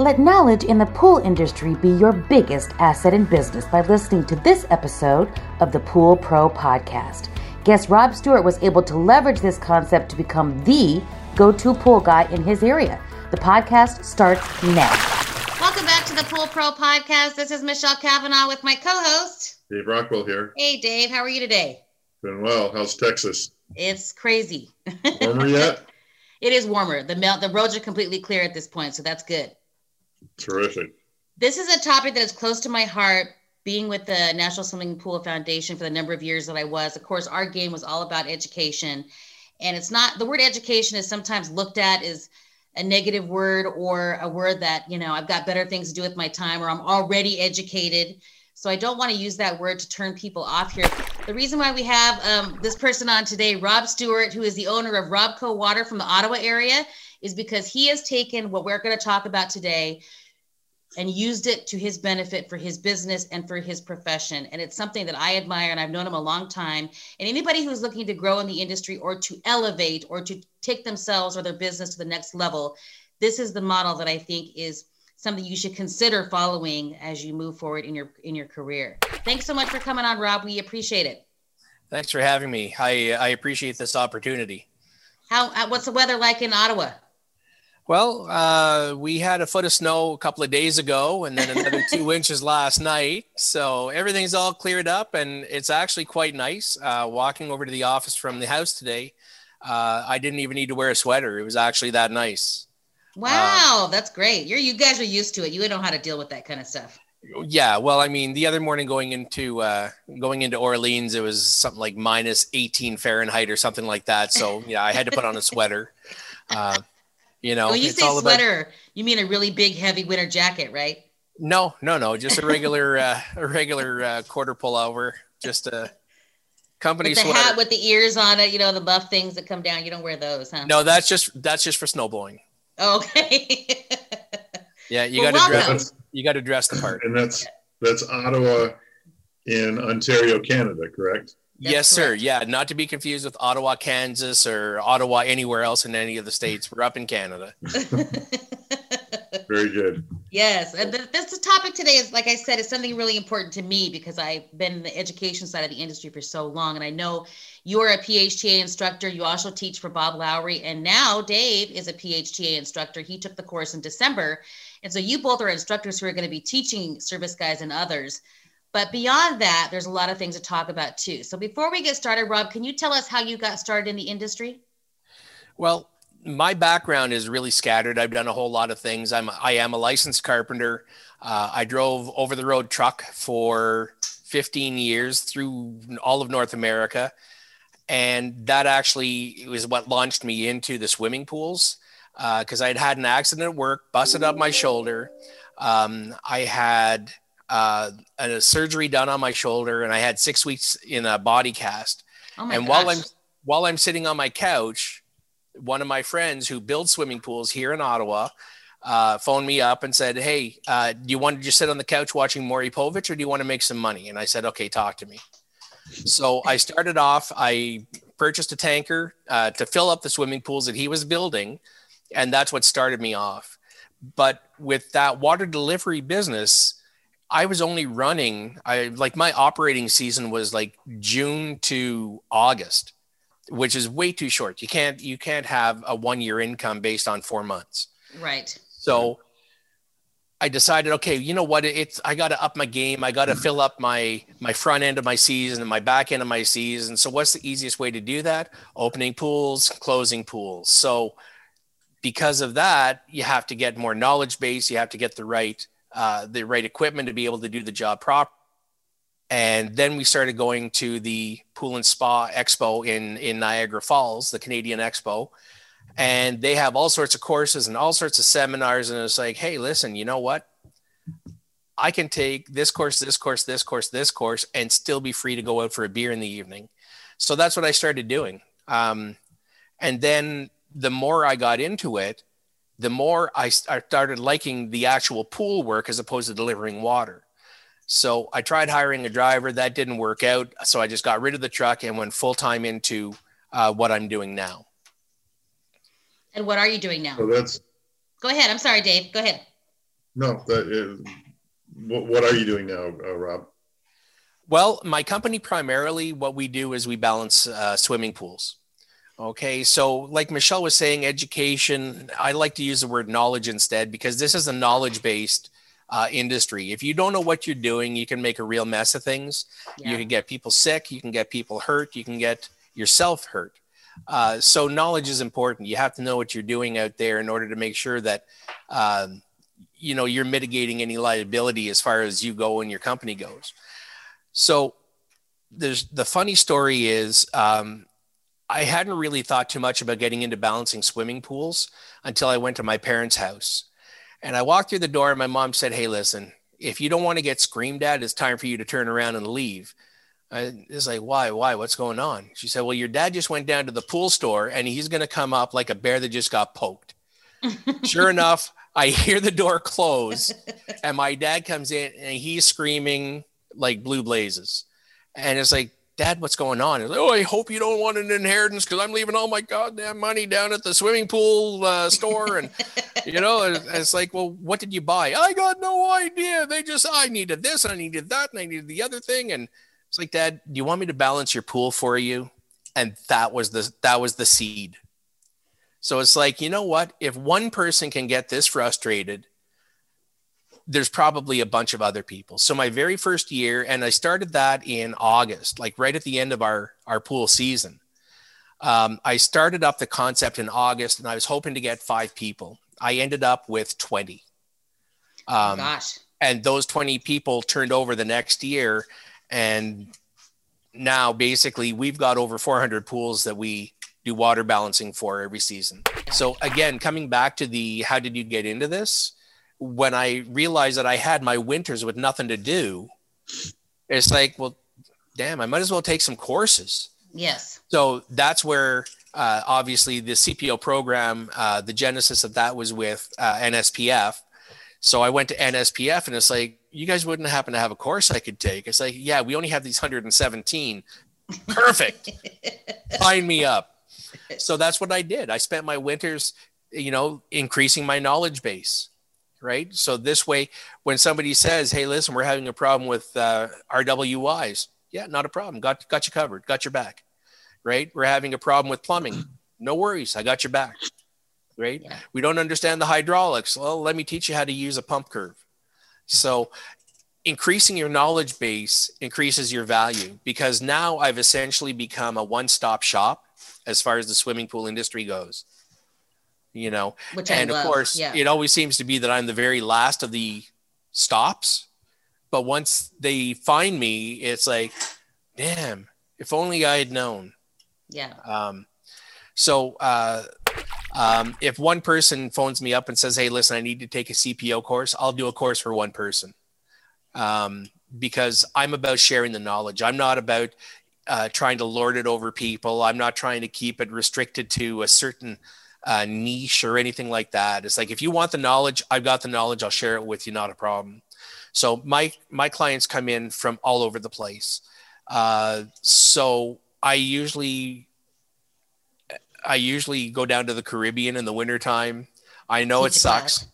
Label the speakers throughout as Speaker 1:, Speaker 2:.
Speaker 1: Let knowledge in the pool industry be your biggest asset in business by listening to this episode of the Pool Pro Podcast. Guest Rob Stewart was able to leverage this concept to become the go to pool guy in his area. The podcast starts now.
Speaker 2: Welcome back to the Pool Pro Podcast. This is Michelle Kavanaugh with my co host,
Speaker 3: Dave Rockwell here.
Speaker 2: Hey, Dave, how are you today?
Speaker 3: Doing well. How's Texas?
Speaker 2: It's crazy.
Speaker 3: Warmer yet?
Speaker 2: it is warmer. The, mel- the roads are completely clear at this point, so that's good.
Speaker 3: Terrific.
Speaker 2: This is a topic that is close to my heart. Being with the National Swimming Pool Foundation for the number of years that I was, of course, our game was all about education. And it's not the word education is sometimes looked at as a negative word or a word that, you know, I've got better things to do with my time or I'm already educated. So I don't want to use that word to turn people off here. The reason why we have um, this person on today, Rob Stewart, who is the owner of Robco Water from the Ottawa area, is because he has taken what we're going to talk about today and used it to his benefit for his business and for his profession. And it's something that I admire and I've known him a long time. And anybody who's looking to grow in the industry or to elevate or to take themselves or their business to the next level, this is the model that I think is something you should consider following as you move forward in your in your career. Thanks so much for coming on, Rob. We appreciate it.
Speaker 4: Thanks for having me. I I appreciate this opportunity.
Speaker 2: How uh, what's the weather like in Ottawa?
Speaker 4: Well, uh, we had a foot of snow a couple of days ago, and then another two inches last night. So everything's all cleared up, and it's actually quite nice. Uh, walking over to the office from the house today, uh, I didn't even need to wear a sweater. It was actually that nice.
Speaker 2: Wow, that's great. You're you guys are used to it. You know how to deal with that kind of stuff.
Speaker 4: Yeah, well, I mean, the other morning going into uh, going into Orleans, it was something like minus 18 Fahrenheit or something like that. So yeah, I had to put on a sweater. Uh, you know,
Speaker 2: when you say sweater, about... you mean a really big, heavy winter jacket, right?
Speaker 4: No, no, no, just a regular, uh, a regular uh, quarter pullover, just a company
Speaker 2: with the
Speaker 4: sweater.
Speaker 2: hat with the ears on it. You know, the buff things that come down. You don't wear those, huh?
Speaker 4: No, that's just that's just for snowblowing.
Speaker 2: Okay.
Speaker 4: yeah, you well, got to dress. You got to dress the part.
Speaker 3: And that's that's Ottawa in Ontario, Canada, correct?
Speaker 4: That's yes, correct. sir. Yeah, not to be confused with Ottawa, Kansas, or Ottawa anywhere else in any of the states. We're up in Canada.
Speaker 3: Very good.
Speaker 2: Yes, and this the topic today is, like I said, is something really important to me because I've been in the education side of the industry for so long, and I know you're a PHTA instructor. You also teach for Bob Lowry, and now Dave is a PHTA instructor. He took the course in December, and so you both are instructors who are going to be teaching service guys and others. But beyond that, there's a lot of things to talk about too. So before we get started, Rob, can you tell us how you got started in the industry?
Speaker 4: Well, my background is really scattered. I've done a whole lot of things. I'm I am a licensed carpenter. Uh, I drove over the road truck for 15 years through all of North America, and that actually was what launched me into the swimming pools because uh, I'd had an accident at work, busted up my shoulder. Um, I had uh, a surgery done on my shoulder, and I had six weeks in a body cast. Oh and gosh. while I'm while I'm sitting on my couch, one of my friends who builds swimming pools here in Ottawa uh, phoned me up and said, "Hey, uh, do you want to just sit on the couch watching Maury Povich, or do you want to make some money?" And I said, "Okay, talk to me." So I started off. I purchased a tanker uh, to fill up the swimming pools that he was building, and that's what started me off. But with that water delivery business, I was only running I like my operating season was like June to August, which is way too short. You can't you can't have a one year income based on 4 months.
Speaker 2: Right.
Speaker 4: So I decided, okay, you know what? It's I got to up my game. I got to fill up my my front end of my season and my back end of my season. So what's the easiest way to do that? Opening pools, closing pools. So because of that, you have to get more knowledge base. You have to get the right uh, the right equipment to be able to do the job properly. And then we started going to the Pool and Spa Expo in, in Niagara Falls, the Canadian Expo. And they have all sorts of courses and all sorts of seminars. And it's like, hey, listen, you know what? I can take this course, this course, this course, this course, and still be free to go out for a beer in the evening. So that's what I started doing. Um, and then the more I got into it, the more I started liking the actual pool work as opposed to delivering water. So I tried hiring a driver. That didn't work out. So I just got rid of the truck and went full time into uh, what I'm doing now.
Speaker 2: And what are you doing now?
Speaker 3: So that's.
Speaker 2: Go ahead. I'm sorry, Dave. Go ahead.
Speaker 3: No, that is, what, what are you doing now, uh, Rob?
Speaker 4: Well, my company primarily, what we do is we balance uh, swimming pools. Okay, so like Michelle was saying, education, I like to use the word knowledge instead because this is a knowledge based uh, industry. If you don't know what you're doing, you can make a real mess of things.
Speaker 2: Yeah.
Speaker 4: You can get people sick, you can get people hurt, you can get yourself hurt. Uh, so, knowledge is important. You have to know what you're doing out there in order to make sure that. Um, you know you're mitigating any liability as far as you go and your company goes so there's the funny story is um, i hadn't really thought too much about getting into balancing swimming pools until i went to my parents house and i walked through the door and my mom said hey listen if you don't want to get screamed at it's time for you to turn around and leave I was like, why, why, what's going on? She said, well, your dad just went down to the pool store and he's going to come up like a bear that just got poked. sure enough, I hear the door close and my dad comes in and he's screaming like blue blazes. And it's like, Dad, what's going on? Like, oh, I hope you don't want an inheritance because I'm leaving all my goddamn money down at the swimming pool uh, store. And, you know, and it's like, well, what did you buy? I got no idea. They just, I needed this and I needed that and I needed the other thing. And it's like, Dad, do you want me to balance your pool for you? And that was the, that was the seed. So it's like, you know what? If one person can get this frustrated, there's probably a bunch of other people. So my very first year, and I started that in August, like right at the end of our our pool season. Um, I started up the concept in August, and I was hoping to get five people. I ended up with twenty. Um,
Speaker 2: Gosh.
Speaker 4: and those 20 people turned over the next year and now basically we've got over 400 pools that we do water balancing for every season so again coming back to the how did you get into this when i realized that i had my winters with nothing to do it's like well damn i might as well take some courses
Speaker 2: Yes.
Speaker 4: so that's where uh, obviously the CPO program, uh, the genesis of that was with uh, NSPF. So I went to NSPF and it's like, you guys wouldn't happen to have a course I could take. It's like, yeah, we only have these 117. Perfect. Sign me up. So that's what I did. I spent my winters, you know, increasing my knowledge base. Right. So this way, when somebody says, hey, listen, we're having a problem with uh, RWIs, yeah, not a problem. Got, got you covered. Got your back. Right. We're having a problem with plumbing. No worries. I got your back. Right.
Speaker 2: Yeah.
Speaker 4: We don't understand the hydraulics. Well, let me teach you how to use a pump curve. So increasing your knowledge base increases your value because now I've essentially become a one-stop shop as far as the swimming pool industry goes. You know,
Speaker 2: Which I
Speaker 4: and of course,
Speaker 2: yeah.
Speaker 4: it always seems to be that I'm the very last of the stops. But once they find me, it's like, damn, if only I had known.
Speaker 2: yeah.
Speaker 4: Um, so uh, um, if one person phones me up and says, "Hey, listen, I need to take a CPO course," I'll do a course for one person um, because I'm about sharing the knowledge. I'm not about uh, trying to lord it over people. I'm not trying to keep it restricted to a certain uh, niche or anything like that. It's like if you want the knowledge, I've got the knowledge. I'll share it with you. Not a problem. So my my clients come in from all over the place. Uh, so I usually I usually go down to the Caribbean in the wintertime. I know it
Speaker 2: Teach a class.
Speaker 4: sucks,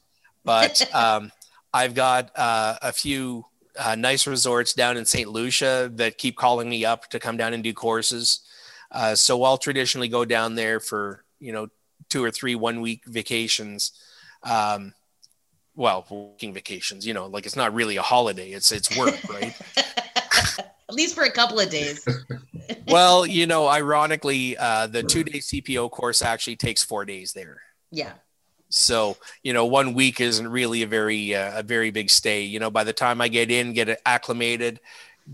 Speaker 4: but um, I've got uh, a few uh, nice resorts down in St. Lucia that keep calling me up to come down and do courses. Uh, so I'll traditionally go down there for you know two or three one week vacations. Um, well, working vacations, you know, like it's not really a holiday; it's it's work, right?
Speaker 2: At least for a couple of days.
Speaker 4: well, you know, ironically, uh, the two day CPO course actually takes four days there.
Speaker 2: Yeah.
Speaker 4: So, you know, one week isn't really a very, uh, a very big stay. You know, by the time I get in, get it acclimated,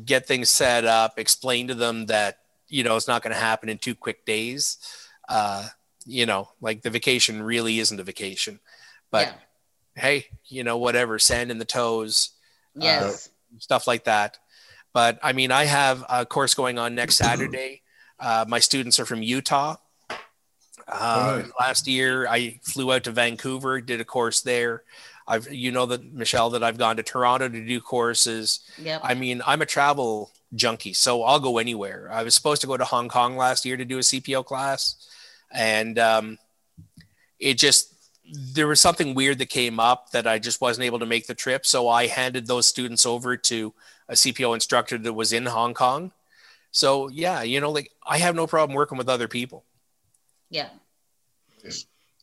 Speaker 4: get things set up, explain to them that, you know, it's not going to happen in two quick days. Uh, you know, like the vacation really isn't a vacation, but
Speaker 2: yeah.
Speaker 4: hey, you know, whatever, sand in the toes,
Speaker 2: Yes.
Speaker 4: stuff like that. But I mean, I have a course going on next Saturday. Uh, my students are from Utah. Uh,
Speaker 3: Right.
Speaker 4: Last year, I flew out to Vancouver, did a course there. I've, you know, that Michelle, that I've gone to Toronto to do courses.
Speaker 2: yep.
Speaker 4: I mean, I'm a travel junkie, so I'll go anywhere. I was supposed to go to Hong Kong last year to do a CPO class, and um, it just there was something weird that came up that I just wasn't able to make the trip. So I handed those students over to a CPO instructor that was in Hong Kong. So yeah, you know, like I have no problem working with other people.
Speaker 2: Yeah.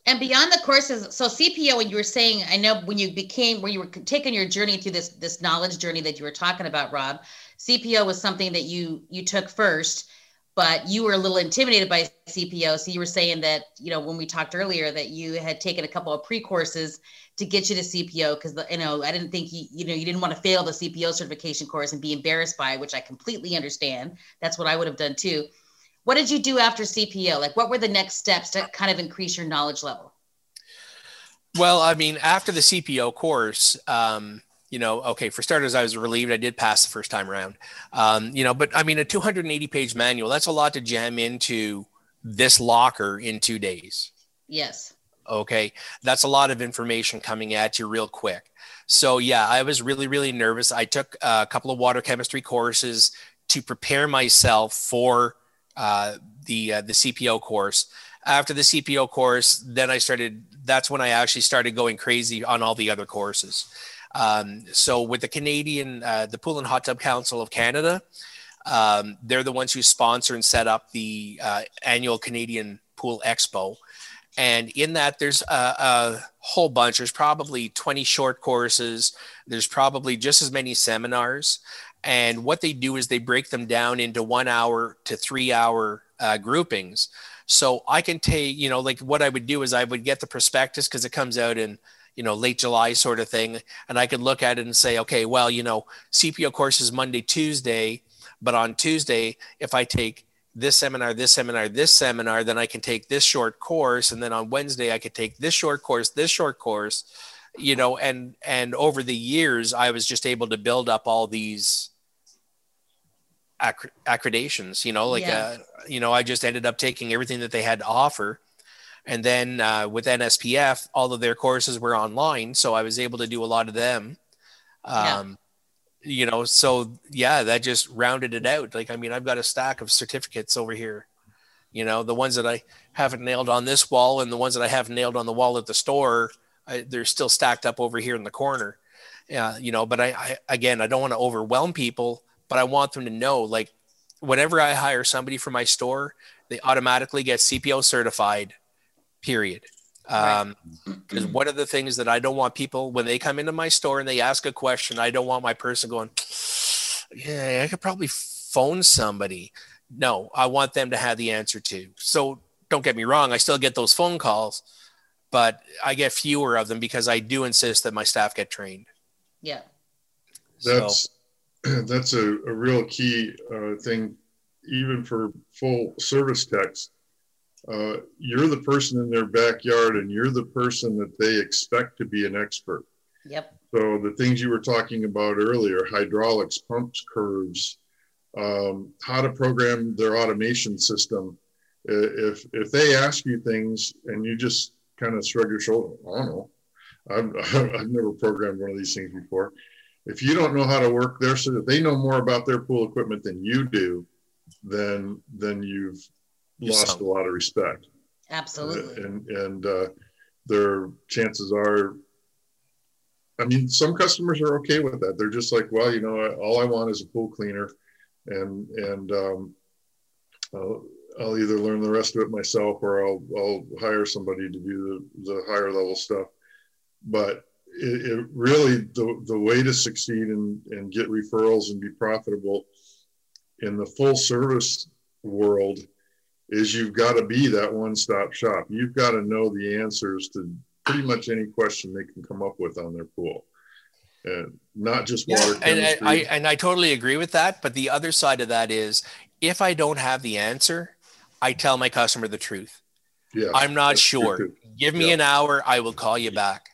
Speaker 2: And beyond the courses, so CPO, when you were saying, I know when you became, when you were taking your journey through this this knowledge journey that you were talking about, Rob, CPO was something that you you took first, but you were a little intimidated by CPO. So you were saying that, you know, when we talked earlier, that you had taken a couple of pre courses to get you to CPO because you know I didn't think you you know you didn't want to fail the CPO certification course and be embarrassed by which I completely understand. That's what I would have done too. What did you do after CPO? Like, what were the next steps to kind of increase your knowledge level?
Speaker 4: Well, I mean, after the CPO course, um, you know, okay, for starters, I was relieved I did pass the first time around. Um, you know, but I mean, a 280 page manual, that's a lot to jam into this locker in two days.
Speaker 2: Yes.
Speaker 4: Okay. That's a lot of information coming at you real quick. So, yeah, I was really, really nervous. I took a couple of water chemistry courses to prepare myself for uh, the uh, the CPO course. After the CPO course, then I started. That's when I actually started going crazy on all the other courses. Um, so with the Canadian, uh, the Pool and Hot Tub Council of Canada, um, they're the ones who sponsor and set up the uh, annual Canadian Pool Expo. And in that, there's a, a, whole bunch. There's probably 20 short courses. There's probably just as many seminars. And what they do is they break them down into one hour to three hour uh, groupings. So I can take, you know, like what I would do is I would get the prospectus because it comes out in, you know, late July sort of thing. And I could look at it and say, okay, well, you know, CPO course is Monday, Tuesday. But on Tuesday, if I take this seminar, this seminar, this seminar, then I can take this short course. And then on Wednesday, I could take this short course, this short course you know and and over the years i was just able to build up all these accreditations you know like yeah. uh, you know i just ended up taking everything that they had to offer and then uh, with nspf all of their courses were online so i was able to do a lot of them um, yeah. you know so yeah that just rounded it out like i mean i've got a stack of certificates over here you know the ones that i haven't nailed on this wall and the ones that i have nailed on the wall at the store I, they're still stacked up over here in the corner. Yeah, you know, but I, I again, I don't want to overwhelm people, but I want them to know, like, whenever I hire somebody for my store, they automatically get CPO certified. Period. Um, because one of the things that I don't want people when they come into my store and they ask a question, I don't want my person going, "Yeah, I could probably phone somebody." No, I want them to have the answer to. So don't get me wrong, I still get those phone calls, but I get fewer of them because I do insist that my staff get trained.
Speaker 2: Yeah.
Speaker 3: That's so. that's a, a real key uh, thing, even for full service techs. Uh, you're the person in their backyard, and you're the person that they expect to be an expert.
Speaker 2: Yep.
Speaker 3: So the things you were talking about earlier, hydraulics, pumps, curves, um, how to program their automation system. If if they ask you things and you just kind of shrug your shoulder. I don't know. I've, I've never programmed one of these things before. If you don't know how to work their so they know more about their pool equipment than you do, then then you've lost a lot of respect.
Speaker 2: Absolutely.
Speaker 3: Uh, and and uh, their chances are. I mean, some customers are okay with that. They're just like, well, you know, all I want is a pool cleaner, and and um, uh, I'll either learn the rest of it myself or I'll, I'll hire somebody to do the, the higher level stuff. But it, it really, the, the way to succeed and, and get referrals and be profitable in the full service world is you've got to be that one stop shop. You've got to know the answers to pretty much any question they can come up with on their pool. And not just water
Speaker 4: yeah, and I, and I totally agree with that. But the other side of that is if I don't have the answer, I tell my customer the truth. Yeah, I'm not sure. Give me yeah. an hour. I will call you back.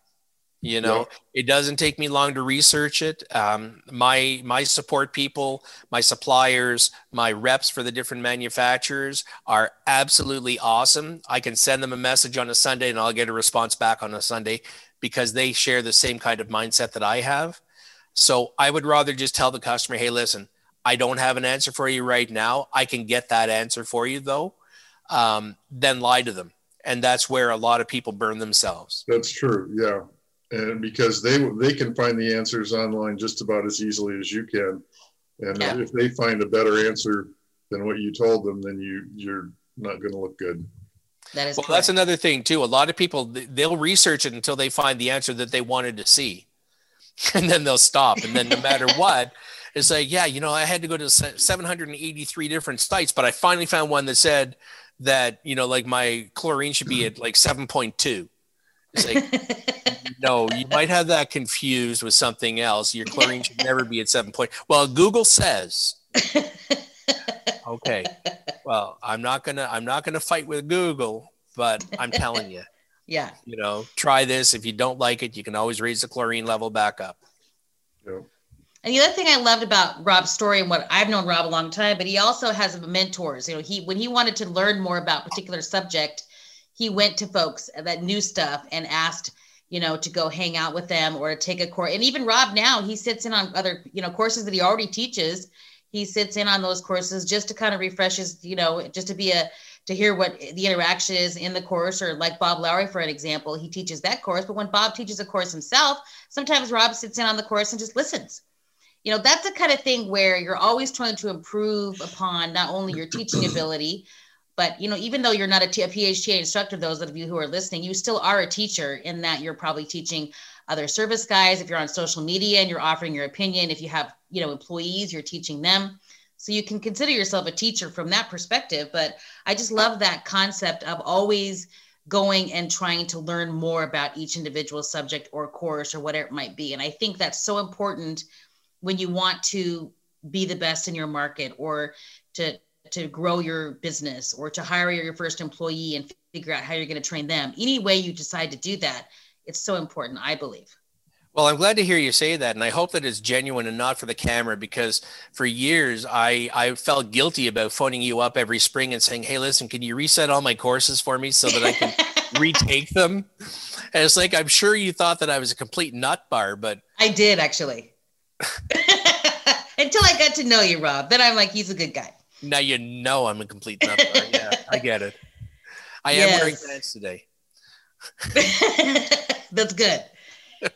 Speaker 4: You know, yeah. it doesn't take me long to research it. Um, my my support people, my suppliers, my reps for the different manufacturers are absolutely awesome. I can send them a message on a Sunday and I'll get a response back on a Sunday because they share the same kind of mindset that I have. So I would rather just tell the customer, "Hey, listen, I don't have an answer for you right now. I can get that answer for you though. Um, then lie to them and that's where a lot of people burn themselves.
Speaker 3: That's true. Yeah. And because they they can find the answers online just about as easily as you can, and uh,
Speaker 2: Yeah.
Speaker 3: if they find a better answer than what you told them, then you you're not going to look good.
Speaker 2: That is
Speaker 4: Well,
Speaker 2: correct.
Speaker 4: that's another thing too. A lot of people they'll research it until they find the answer that they wanted to see, and then they'll stop. And then no matter what, it's like, yeah, you know, I had to go to 783 different sites, but I finally found one that said that you know, like my chlorine should be at like 7.2. It's like, no, you might have that confused with something else. Your chlorine should never be at seven point. Well, Google says. Okay. Well, I'm not gonna I'm not gonna fight with Google, but I'm telling you,
Speaker 2: yeah.
Speaker 4: you know, try this. If you don't like it, you can always raise the chlorine level back up.
Speaker 3: You know?
Speaker 2: And the other thing I loved about Rob's story and what I've known Rob a long time, but he also has mentors. You know, he when he wanted to learn more about a particular subject, he went to folks that knew stuff and asked, you know, to go hang out with them or take a course. And even Rob now, he sits in on other, you know, courses that he already teaches. He sits in on those courses just to kind of refresh his, you know, just to be a to hear what the interaction is in the course, or like Bob Lowry, for an example, he teaches that course. But when Bob teaches a course himself, sometimes Rob sits in on the course and just listens you know that's the kind of thing where you're always trying to improve upon not only your teaching ability but you know even though you're not a, T- a PHTA instructor those of you who are listening you still are a teacher in that you're probably teaching other service guys. If you're on social media and you're offering your opinion if you have you know employees you're teaching them. So you can consider yourself a teacher from that perspective. But i just love that concept of always going and trying to learn more about each individual subject or course or whatever it might be. And i think that's so important when you want to be the best in your market or to to grow your business or to hire your first employee and figure out how you're going to train them any way you decide to do that it's so important i believe
Speaker 4: Well, I'm glad to hear you say that, and I hope that it's genuine and not for the camera. Because for years, I I felt guilty about phoning you up every spring and saying, "Hey, listen, can you reset all my courses for me so that I can retake them?" And it's like I'm sure you thought that I was a complete nut bar, but
Speaker 2: i did actually until i got to know you rob then i'm like he's a good guy
Speaker 4: now you know I'm a complete. Yeah, I get it. I am wearing pants today.
Speaker 2: that's good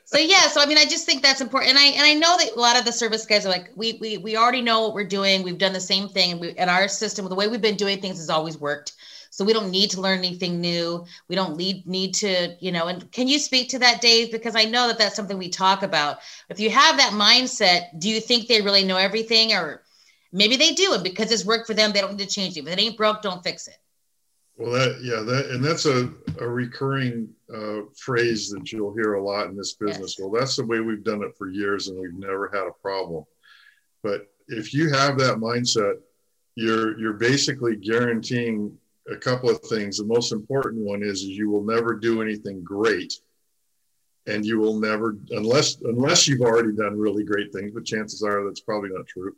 Speaker 2: so yeah so i mean i just think that's important and i and i know that a lot of the service guys are like we we, we already know what we're doing we've done the same thing and, we, and our system the way we've been doing things has always worked so we don't need to learn anything new we don't need need to you know and can you speak to that dave because i know that that's something we talk about if you have that mindset do you think they really know everything or maybe they do and because it's worked for them they don't need to change it if it ain't broke don't fix it
Speaker 3: Well, that yeah, that and that's a, a recurring uh, phrase that you'll hear a lot in this business.
Speaker 2: Yes.
Speaker 3: Well, that's the way we've done it for years, and we've never had a problem. But if you have that mindset, you're you're basically guaranteeing a couple of things. The most important one is, is you will never do anything great, and you will never unless unless you've already done really great things. But chances are that's probably not true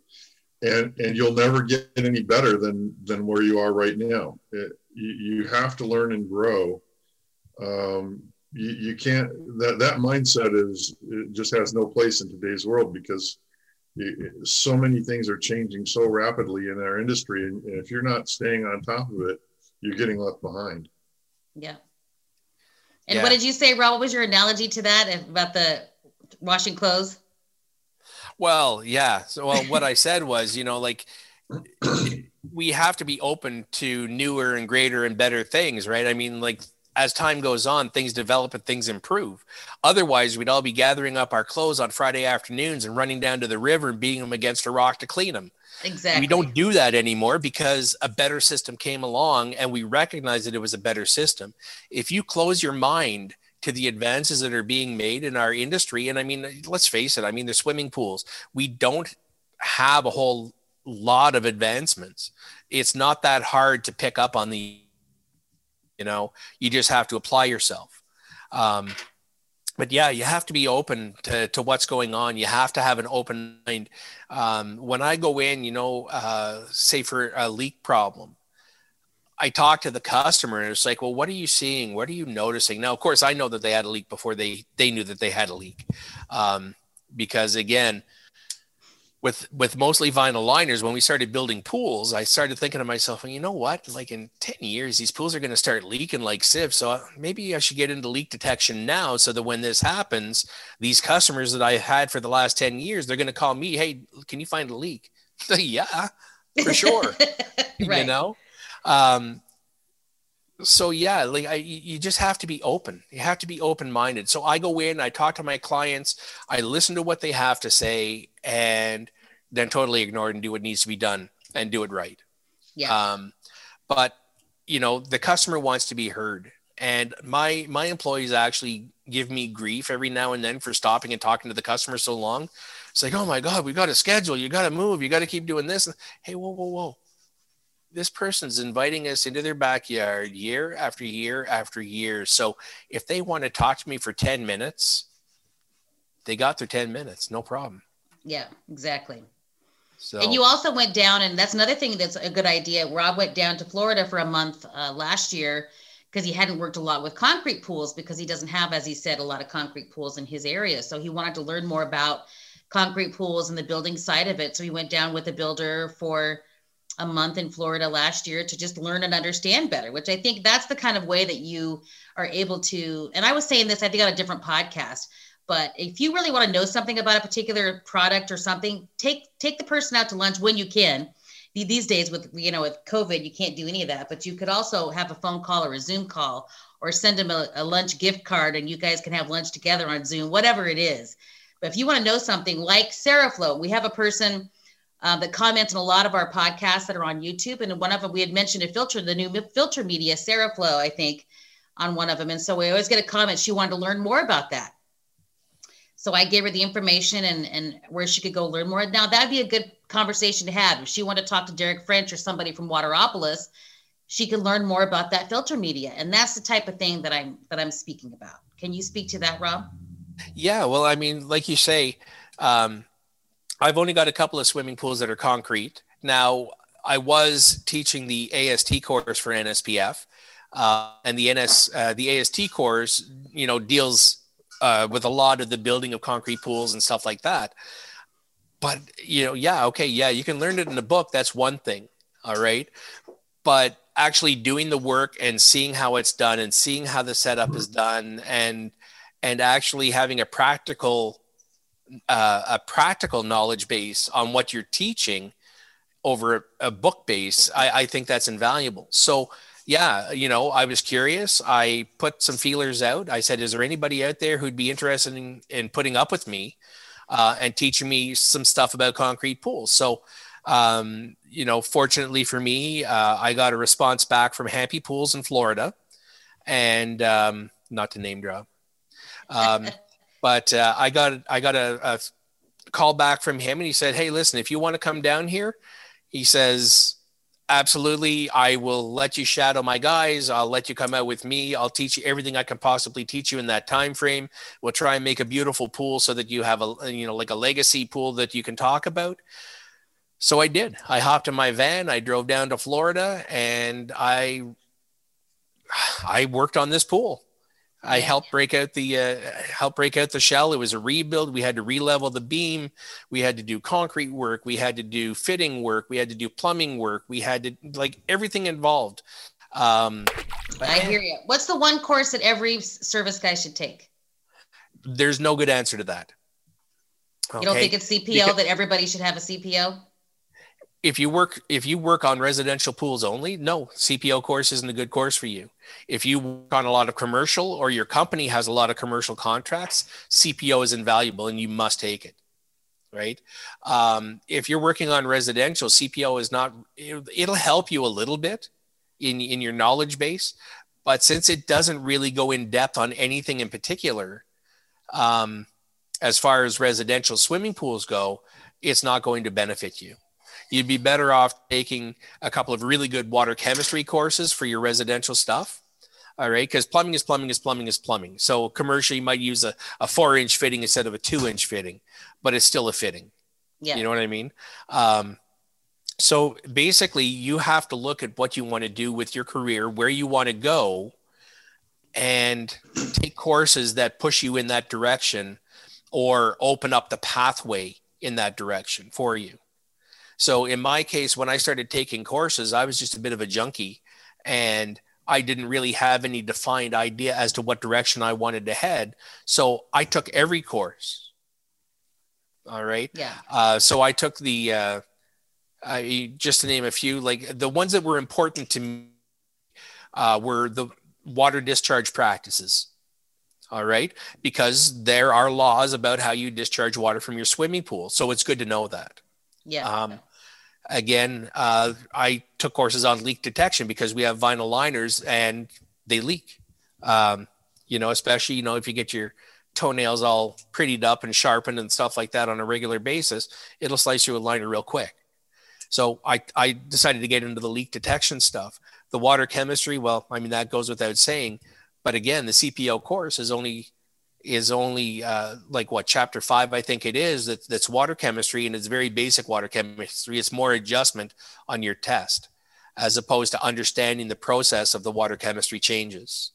Speaker 3: and and you'll never get any better than than where you are right now. It, you, you have to learn and grow. Um, you, you can't that that mindset is it just has no place in today's world because it, so many things are changing so rapidly in our industry, and, and if you're not staying on top of it, you're getting left behind.
Speaker 2: Yeah. And
Speaker 4: Yeah.
Speaker 2: what did you say, Rob? What was your analogy to that about the washing clothes?
Speaker 4: Well, yeah. So, well, what I said was, you know, like we have to be open to newer and greater and better things, right? I mean, like as time goes on, things develop and things improve. Otherwise, we'd all be gathering up our clothes on Friday afternoons and running down to the river and beating them against a rock to clean them.
Speaker 2: Exactly.
Speaker 4: We don't do that anymore because a better system came along and we recognized that it was a better system. If you close your mind to the advances that are being made in our industry, and I mean, let's face it, I mean, the swimming pools, we don't have a whole lot of advancements. It's not that hard to pick up on the, you know, you just have to apply yourself. Um, but yeah, you have to be open to, to what's going on. You have to have an open mind. Um, when I go in, you know, uh, say for a leak problem, I talked to the customer and it's like, well, what are you seeing? What are you noticing? Now, of course, I know that they had a leak before they they knew that they had a leak, um, because again, with with mostly vinyl liners when we started building pools i started thinking to myself well, you know what like in 10 years these pools are going to start leaking like sieves so maybe i should get into leak detection now so that when this happens these customers that i had for the last 10 years they're going to call me hey can you find a leak yeah for sure right. you know um so yeah like I, you just have to be open. You have to be open minded so i go in i talk to my clients i listen to what they have to say and then totally ignore it and do what needs to be done and do it right. Yeah. Um but you know the customer wants to be heard. And my my employees actually give me grief every now and then for stopping and talking to the customer so long. It's like oh my god we got to schedule. You got to move. You got to keep doing this. Hey whoa whoa whoa this person's inviting us into their backyard year after year after year. So if they want to talk to me for 10 minutes, they got their 10 minutes, no problem.
Speaker 2: Yeah, exactly. So, and you also went down, and that's another thing that's a good idea. Rob went down to Florida for a month uh, last year because he hadn't worked a lot with concrete pools because he doesn't have, as he said, a lot of concrete pools in his area. So he wanted to learn more about concrete pools and the building side of it. So he went down with a builder for a month in Florida last year to just learn and understand better, which I think that's the kind of way that you are able to. And I was saying this, I think, on a different podcast. But if you really want to know something about a particular product or something, take take the person out to lunch when you can. These days, with you know, with COVID, you can't do any of that. But you could also have a phone call or a Zoom call, or send them a, a lunch gift card, and you guys can have lunch together on Zoom, whatever it is. But if you want to know something like Seraflow, we have a person uh, that comments on a lot of our podcasts that are on YouTube. And one of them, we had mentioned a filter, the new filter media, Seraflow, I think, on one of them. And so we always get a comment. She wanted to learn more about that. So I gave her the information and, and where she could go learn more. Now that'd be a good conversation to have. If she wanted to talk to Derek French or somebody from Wateropolis, she can learn more about that filter media. And that's the type of thing that I'm that I'm speaking about. Can you speak to that, Rob?
Speaker 4: Yeah, well, I mean, like you say, um, I've only got a couple of swimming pools that are concrete. Now, I was teaching the AST course for NSPF, uh, and the NS uh, the AST course, you know, deals uh, with a lot of the building of concrete pools and stuff like that. But you know, yeah, okay, yeah, you can learn it in a book. That's one thing, all right. But actually doing the work and seeing how it's done and seeing how the setup is done and and actually having a practical uh, a practical knowledge base on what you're teaching over a, book base, I, I think that's invaluable. So, yeah, you know, I was curious. I put some feelers out. I said, is there anybody out there who'd be interested in, in putting up with me uh, and teaching me some stuff about concrete pools? So, um, you know, fortunately for me, uh, I got a response back from Happy Pools in Florida, and um, not to name drop. Um, But uh, I got I got a, a call back from him, and he said, "Hey, listen, if you want to come down here," he says, absolutely i will let you shadow my guys. I'll let you come out with me. I'll teach you everything i can possibly teach you in that time frame. We'll try and make a beautiful pool so that you have a you know like a legacy pool that you can talk about. So i did. I hopped in my van. I drove down to florida and i i worked on this pool I helped break out the uh, help break out the shell. It was a rebuild. We had to re-level the beam. We had to do concrete work. We had to do fitting work. We had to do plumbing work. We had to like everything involved. Um,
Speaker 2: I hear you. What's the one course that every service guy should take?
Speaker 4: There's no good answer to that.
Speaker 2: You don't think it's CPO because, that everybody should have a CPO?
Speaker 4: If you work if you work on residential pools only no cpo course isn't a good course for you. If you work on a lot of commercial or your company has a lot of commercial contracts cpo is invaluable and you must take it right? Um, if you're working on residential cpo is not it'll help you a little bit in in your knowledge base but since it doesn't really go in depth on anything in particular um, as far as residential swimming pools go it's not going to benefit you you'd be better off taking a couple of really good water chemistry courses for your residential stuff. All right, because plumbing is plumbing is plumbing is plumbing. So commercially, you might use a, a four inch fitting instead of a two inch fitting, but it's still a fitting. Yeah. You know what I mean? Um, so basically, you have to look at what you want to do with your career, where you want to go, and take courses that push you in that direction or open up the pathway in that direction for you. So in my case, when I started taking courses, I was just a bit of a junkie and I didn't really have any defined idea as to what direction I wanted to head. So I took every course. All right.
Speaker 2: Yeah.
Speaker 4: Uh, so I took the, uh, I, just to name a few, like the ones that were important to me uh, were the water discharge practices. All right. Because there are laws about how you discharge water from your swimming pool. So it's good to know that.
Speaker 2: Yeah.
Speaker 4: Um, again, uh, I took courses on leak detection because we have vinyl liners and they leak. Um, you know, especially, you know, if you get your toenails all prettied up and sharpened and stuff like that on a regular basis, it'll slice you a liner real quick. So I, I decided to get into the leak detection stuff. The water chemistry, well, I mean, that goes without saying. But again, the CPO course is only is only uh, like what chapter five I think it is that, that's water chemistry and it's very basic water chemistry. It's more adjustment on your test as opposed to understanding the process of the water chemistry changes.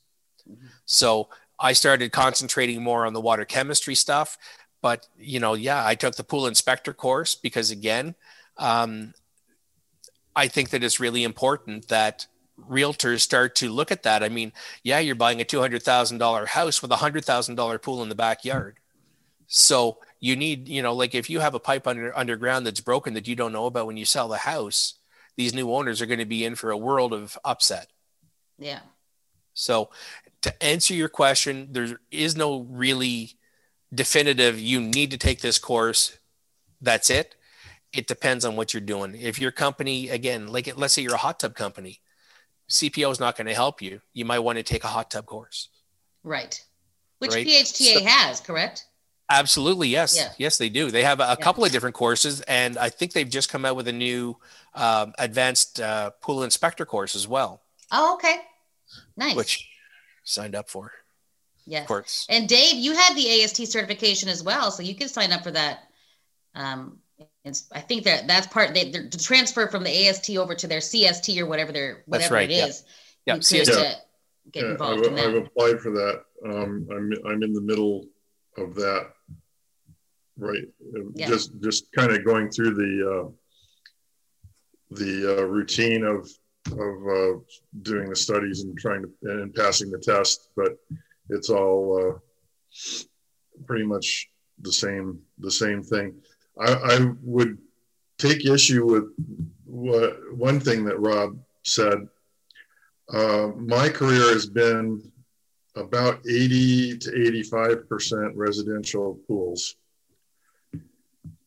Speaker 4: Mm-hmm. So I started concentrating more on the water chemistry stuff. But you know, yeah, I took the pool inspector course because again, um, I think that it's really important that realtors start to look at that. I mean, yeah, you're buying a $200,000 house with a $100,000 pool in the backyard. So you need, you know, like if you have a pipe under underground that's broken that you don't know about when you sell the house, these new owners are going to be in for a world of upset.
Speaker 2: Yeah.
Speaker 4: So to answer your question, there is no really definitive you need to take this course. That's it. It depends on what you're doing. If your company, again, like let's say you're a hot tub company, CPO is not going to help you. You might want to take a hot tub course.
Speaker 2: Right. Which right? PHTA so, has, correct?
Speaker 4: Absolutely, yes. Yeah. Yes, they do. They have a, a yeah. couple of different courses, and I think they've just come out with a new um, advanced uh, pool inspector course as well.
Speaker 2: Oh, okay. Nice.
Speaker 4: Which signed up for.
Speaker 2: Yes. Course. And Dave, you had the AST certification as well, so you can sign up for that um, it's, I think that that's part they the transfer from the AST over to their CST or whatever their whatever right, it is.
Speaker 4: Yeah, yeah. CST.
Speaker 2: Yeah. Get yeah, involved
Speaker 3: I've,
Speaker 2: in that.
Speaker 3: I've applied for that. Um, I'm I'm in the middle of that. Right, yeah. just just kind of going through the uh, the uh, routine of of uh, doing the studies and trying to and passing the test, but it's all uh, pretty much the same the same thing. I, I would take issue with what one thing that Rob said. Uh, my career has been about 80 to 85% residential pools.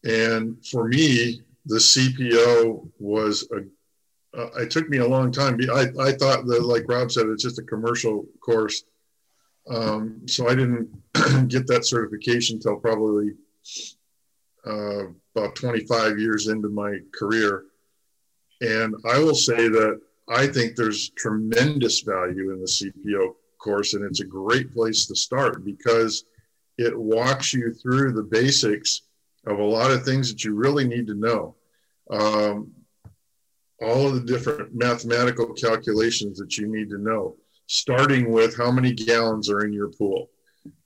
Speaker 3: And for me, the CPO was a, uh, it took me a long time. I, I thought that, like Rob said, it's just a commercial course. Um, so I didn't get that certification until probably uh, about 25 years into my career. And I will say that I think there's tremendous value in the CPO course, and it's a great place to start because it walks you through the basics of a lot of things that you really need to know. Um, all of the different mathematical calculations that you need to know, starting with how many gallons are in your pool.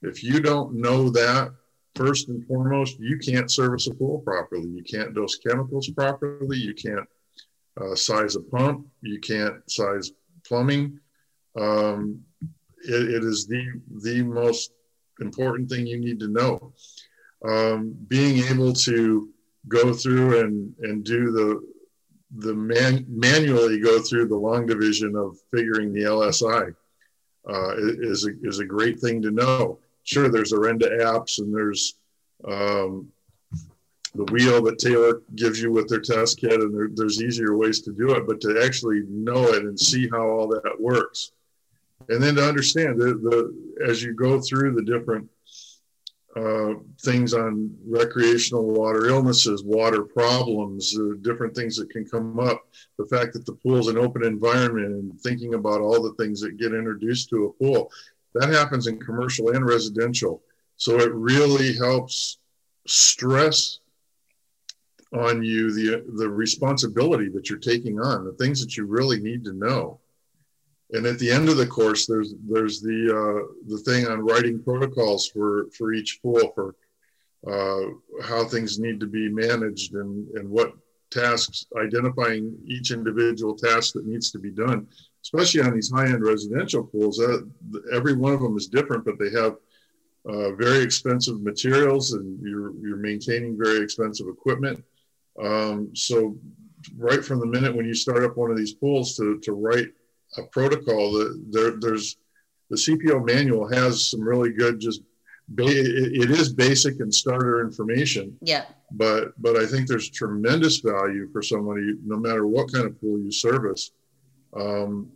Speaker 3: If you don't know that, first and foremost, you can't service a pool properly. You can't dose chemicals properly. You can't uh, size a pump. You can't size plumbing. Um, it, it is the the most important thing you need to know. Um, being able to go through and and do the the man, manually go through the long division of figuring the LSI uh, is a, is a great thing to know sure there's Orenda apps and there's um, the wheel that Taylor gives you with their test kit, and there, there's easier ways to do it, but to actually know it and see how all that works, and then to understand the, the as you go through the different uh, things on recreational water illnesses, water problems, uh, different things that can come up. The fact that the pool is an open environment and thinking about all the things that get introduced to a pool. That happens in commercial and residential. So it really helps stress on you the, the responsibility that you're taking on, the things that you really need to know. And at the end of the course, there's there's the uh, the thing on writing protocols for for each pool for uh, how things need to be managed and, and what tasks, identifying each individual task that needs to be done, especially on these high end residential pools. Uh, every one of them is different, but they have uh, very expensive materials and you're, you're maintaining very expensive equipment. Um, so, right from the minute when you start up one of these pools to, to write a protocol, that there, there's the CPO manual has some really good just ba- it is basic and starter information.
Speaker 2: Yeah.
Speaker 3: But but I think there's tremendous value for somebody, no matter what kind of pool you service. Um,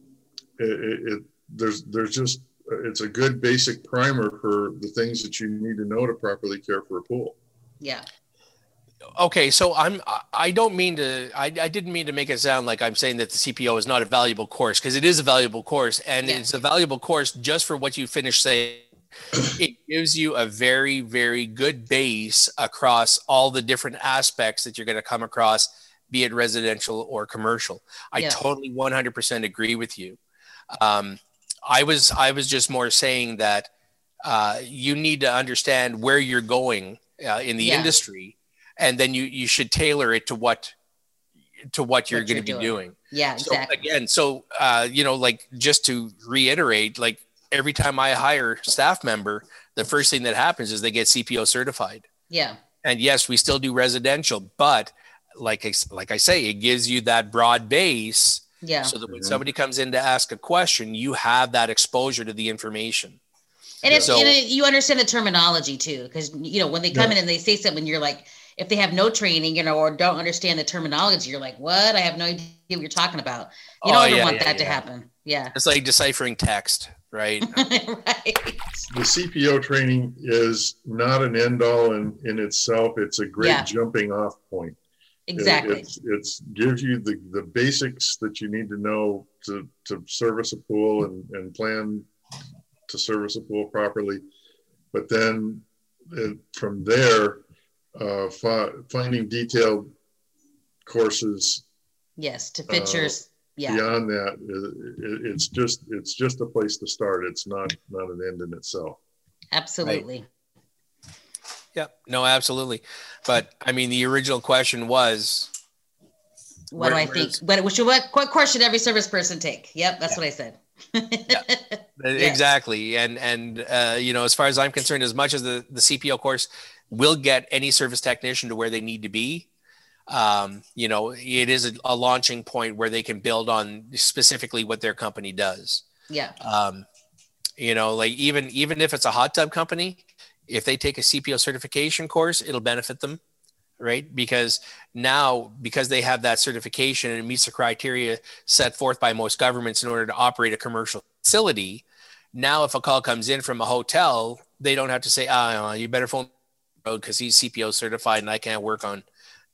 Speaker 3: it, it, it there's there's just it's a good basic primer for the things that you need to know to properly care for a pool.
Speaker 2: Yeah.
Speaker 4: Okay, so I'm I don't mean to I, I didn't mean to make it sound like I'm saying that the CPO is not a valuable course because it is a valuable course and yeah. it's a valuable course just for what you finished saying it gives you a very, very good base across all the different aspects that you're going to come across, be it residential or commercial. I yeah. totally 100% agree with you. Um, I was, I was just more saying that uh, you need to understand where you're going uh, in the yeah. industry, and then you you should tailor it to what to what you're going to be doing.
Speaker 2: Yeah, exactly.
Speaker 4: Again, so uh, you know, like just to reiterate, like every time I hire staff member, the first thing that happens is they get CPO certified.
Speaker 2: Yeah.
Speaker 4: And yes, we still do residential, but like I, like I say, it gives you that broad base.
Speaker 2: Yeah.
Speaker 4: So that when mm-hmm. somebody comes in to ask a question, you have that exposure to the information.
Speaker 2: And, if, so, and it, you understand the terminology too, because you know when they come yeah. in and they say something, you're like, if they have no training, you know, or don't understand the terminology, you're like, what? I have no idea what you're talking about. You don't oh, ever yeah, want yeah, that to happen. Yeah.
Speaker 4: It's like deciphering text right?
Speaker 3: right. The CPO training is not an end all in, in itself. It's a great yeah. jumping off point.
Speaker 2: Exactly.
Speaker 3: It, it's, gives you the, the basics that you need to know to, to service a pool and, and plan to service a pool properly. But then it, from there, uh, fi- finding detailed courses.
Speaker 2: Yes, to fit uh, yeah.
Speaker 3: beyond that it, it's just it's just a place to start it's not not an end in itself
Speaker 2: absolutely
Speaker 4: right. Yeah no absolutely but i mean the original question was
Speaker 2: what where, do i think but what, should, what, what course should every service person take yep that's yeah. what i said
Speaker 4: yeah. exactly and and uh, you know as far as i'm concerned as much as the the cpo course will get any service technician to where they need to be um, you know, it is a, a, launching point where they can build on specifically what their company does.
Speaker 2: Yeah.
Speaker 4: Um, you know, like even even if it's a hot tub company, if they take a CPO certification course, it'll benefit them, right? Because now, because they have that certification and it meets the criteria set forth by most governments in order to operate a commercial facility, now if a call comes in from a hotel, they don't have to say, "Ah, oh, you better phone because he's CPO certified and I can't work on."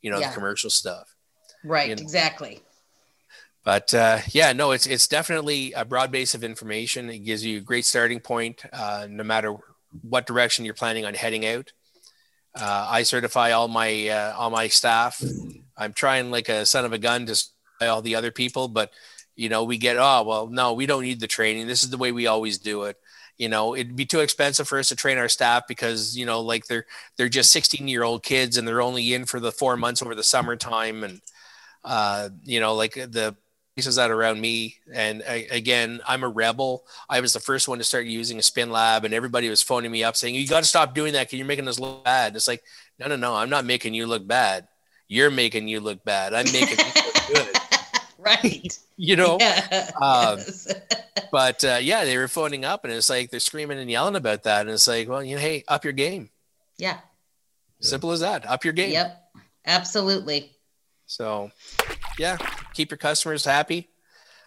Speaker 4: you know, yeah. the commercial stuff.
Speaker 2: Right. You know? Exactly.
Speaker 4: But uh, yeah, no, it's it's definitely a broad base of information. It gives you a great starting point, uh, no matter what direction you're planning on heading out. Uh, I certify all my uh, all my staff. I'm trying like a son of a gun to all the other people, but you know, we get oh well, no, we don't need the training. This is the way we always do it you know it'd be too expensive for us to train our staff because you know like they're they're just 16 year old kids and they're only in for the four months over the summertime and uh you know like the places that around me. And I, again i'm a rebel. I was the first one to start using a spin lab and everybody was phoning me up saying you got to stop doing that because you're making us look bad. It's like no no no i'm not making you look bad. You're making you look bad. I'm making you look good.
Speaker 2: Right.
Speaker 4: You know? Yeah. um, yes. but uh, yeah they were phoning up and it's like they're screaming and yelling about that and it's like well you know hey up your game.
Speaker 2: Yeah.
Speaker 4: Simple as that. Up your game.
Speaker 2: Yep. Absolutely.
Speaker 4: So yeah keep your customers happy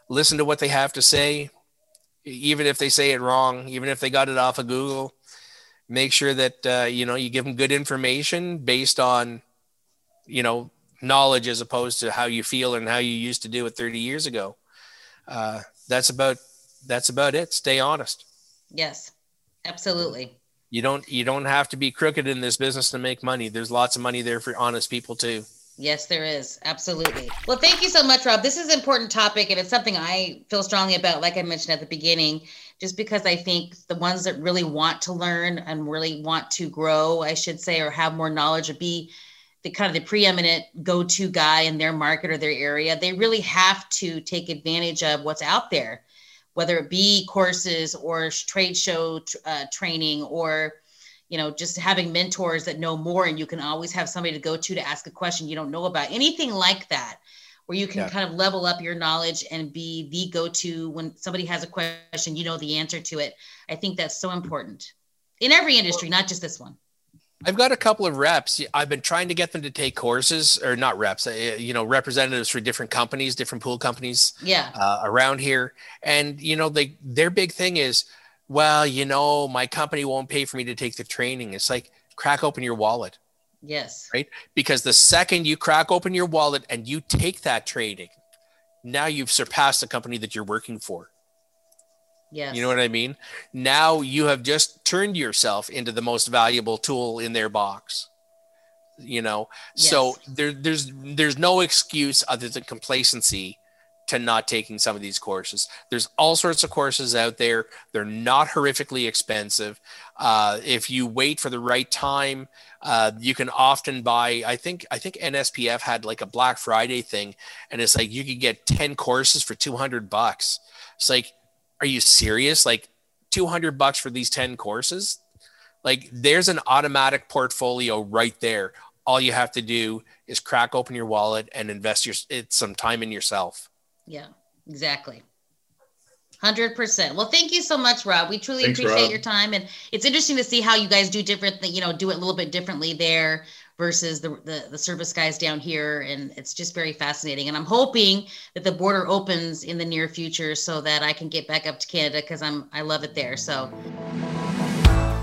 Speaker 4: listen to what they have to say even if they say it wrong even if they got it off of google make sure that uh, you know you give them good information based on you know knowledge as opposed to how you feel and how you used to do it 30 years ago. Uh, that's about that's about it. Stay honest.
Speaker 2: Yes, absolutely.
Speaker 4: You don't you don't have to be crooked in this business to make money. There's lots of money there for honest people too.
Speaker 2: Yes, there is. Absolutely. Well, thank you so much, Rob. This is an important topic, and it's something I feel strongly about, like I mentioned at the beginning, just because I think the ones that really want to learn and really want to grow, I should say, or have more knowledge or be the kind of the preeminent go-to guy in their market or their area, they really have to take advantage of what's out there, whether it be courses or trade show uh, training or you know just having mentors that know more and you can always have somebody to go to to ask a question you don't know about anything like that where you can yeah. kind of level up your knowledge and be the go-to when somebody has a question you know the answer to it i think that's so important in every industry not just this one
Speaker 4: I've got a couple of reps. I've been trying to get them to take courses, or not reps, uh, you know, representatives for different companies, different pool companies,
Speaker 2: yeah,
Speaker 4: uh, around here. And you know, they their big thing is, well, you know, my company won't pay for me to take the training. It's like crack open your wallet.
Speaker 2: Yes.
Speaker 4: Right. Because the second you crack open your wallet and you take that training, now you've surpassed the company that you're working for.
Speaker 2: Yes.
Speaker 4: You know what I mean? Now you have just turned yourself into the most valuable tool in their box. You know, yes. so there, there's there's no excuse other than complacency to not taking some of these courses. There's all sorts of courses out there. They're not horrifically expensive. Uh, if you wait for the right time, uh, you can often buy. I think I think NSPF had like a Black Friday thing, and it's like you could get ten courses for two hundred bucks. It's like, are you serious? Like two hundred bucks for these ten courses? Like there's an automatic portfolio right there. All you have to do is crack open your wallet and invest your some time in yourself.
Speaker 2: Yeah, exactly. 100%. Well, thank you so much, Rob. We truly
Speaker 3: Thanks,
Speaker 2: appreciate
Speaker 3: Rob.
Speaker 2: your time. And it's interesting to see how you guys do different, you know, do it a little bit differently there versus the, the, the service guys down here. And it's just very fascinating. And I'm hoping that the border opens in the near future so that I can get back up to Canada because I'm, I love it there. So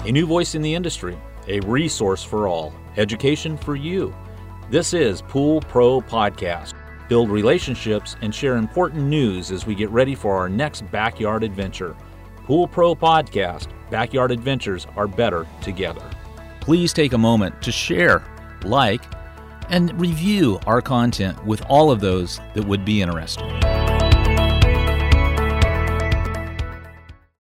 Speaker 5: a new voice in the industry, a resource for all, education for you. This is Pool Pro Podcast build relationships, and share important news as we get ready for our next backyard adventure. Pool Pro Podcast Backyard Adventures are better together. Please take a moment to share, like, and review our content with all of those that would be interested.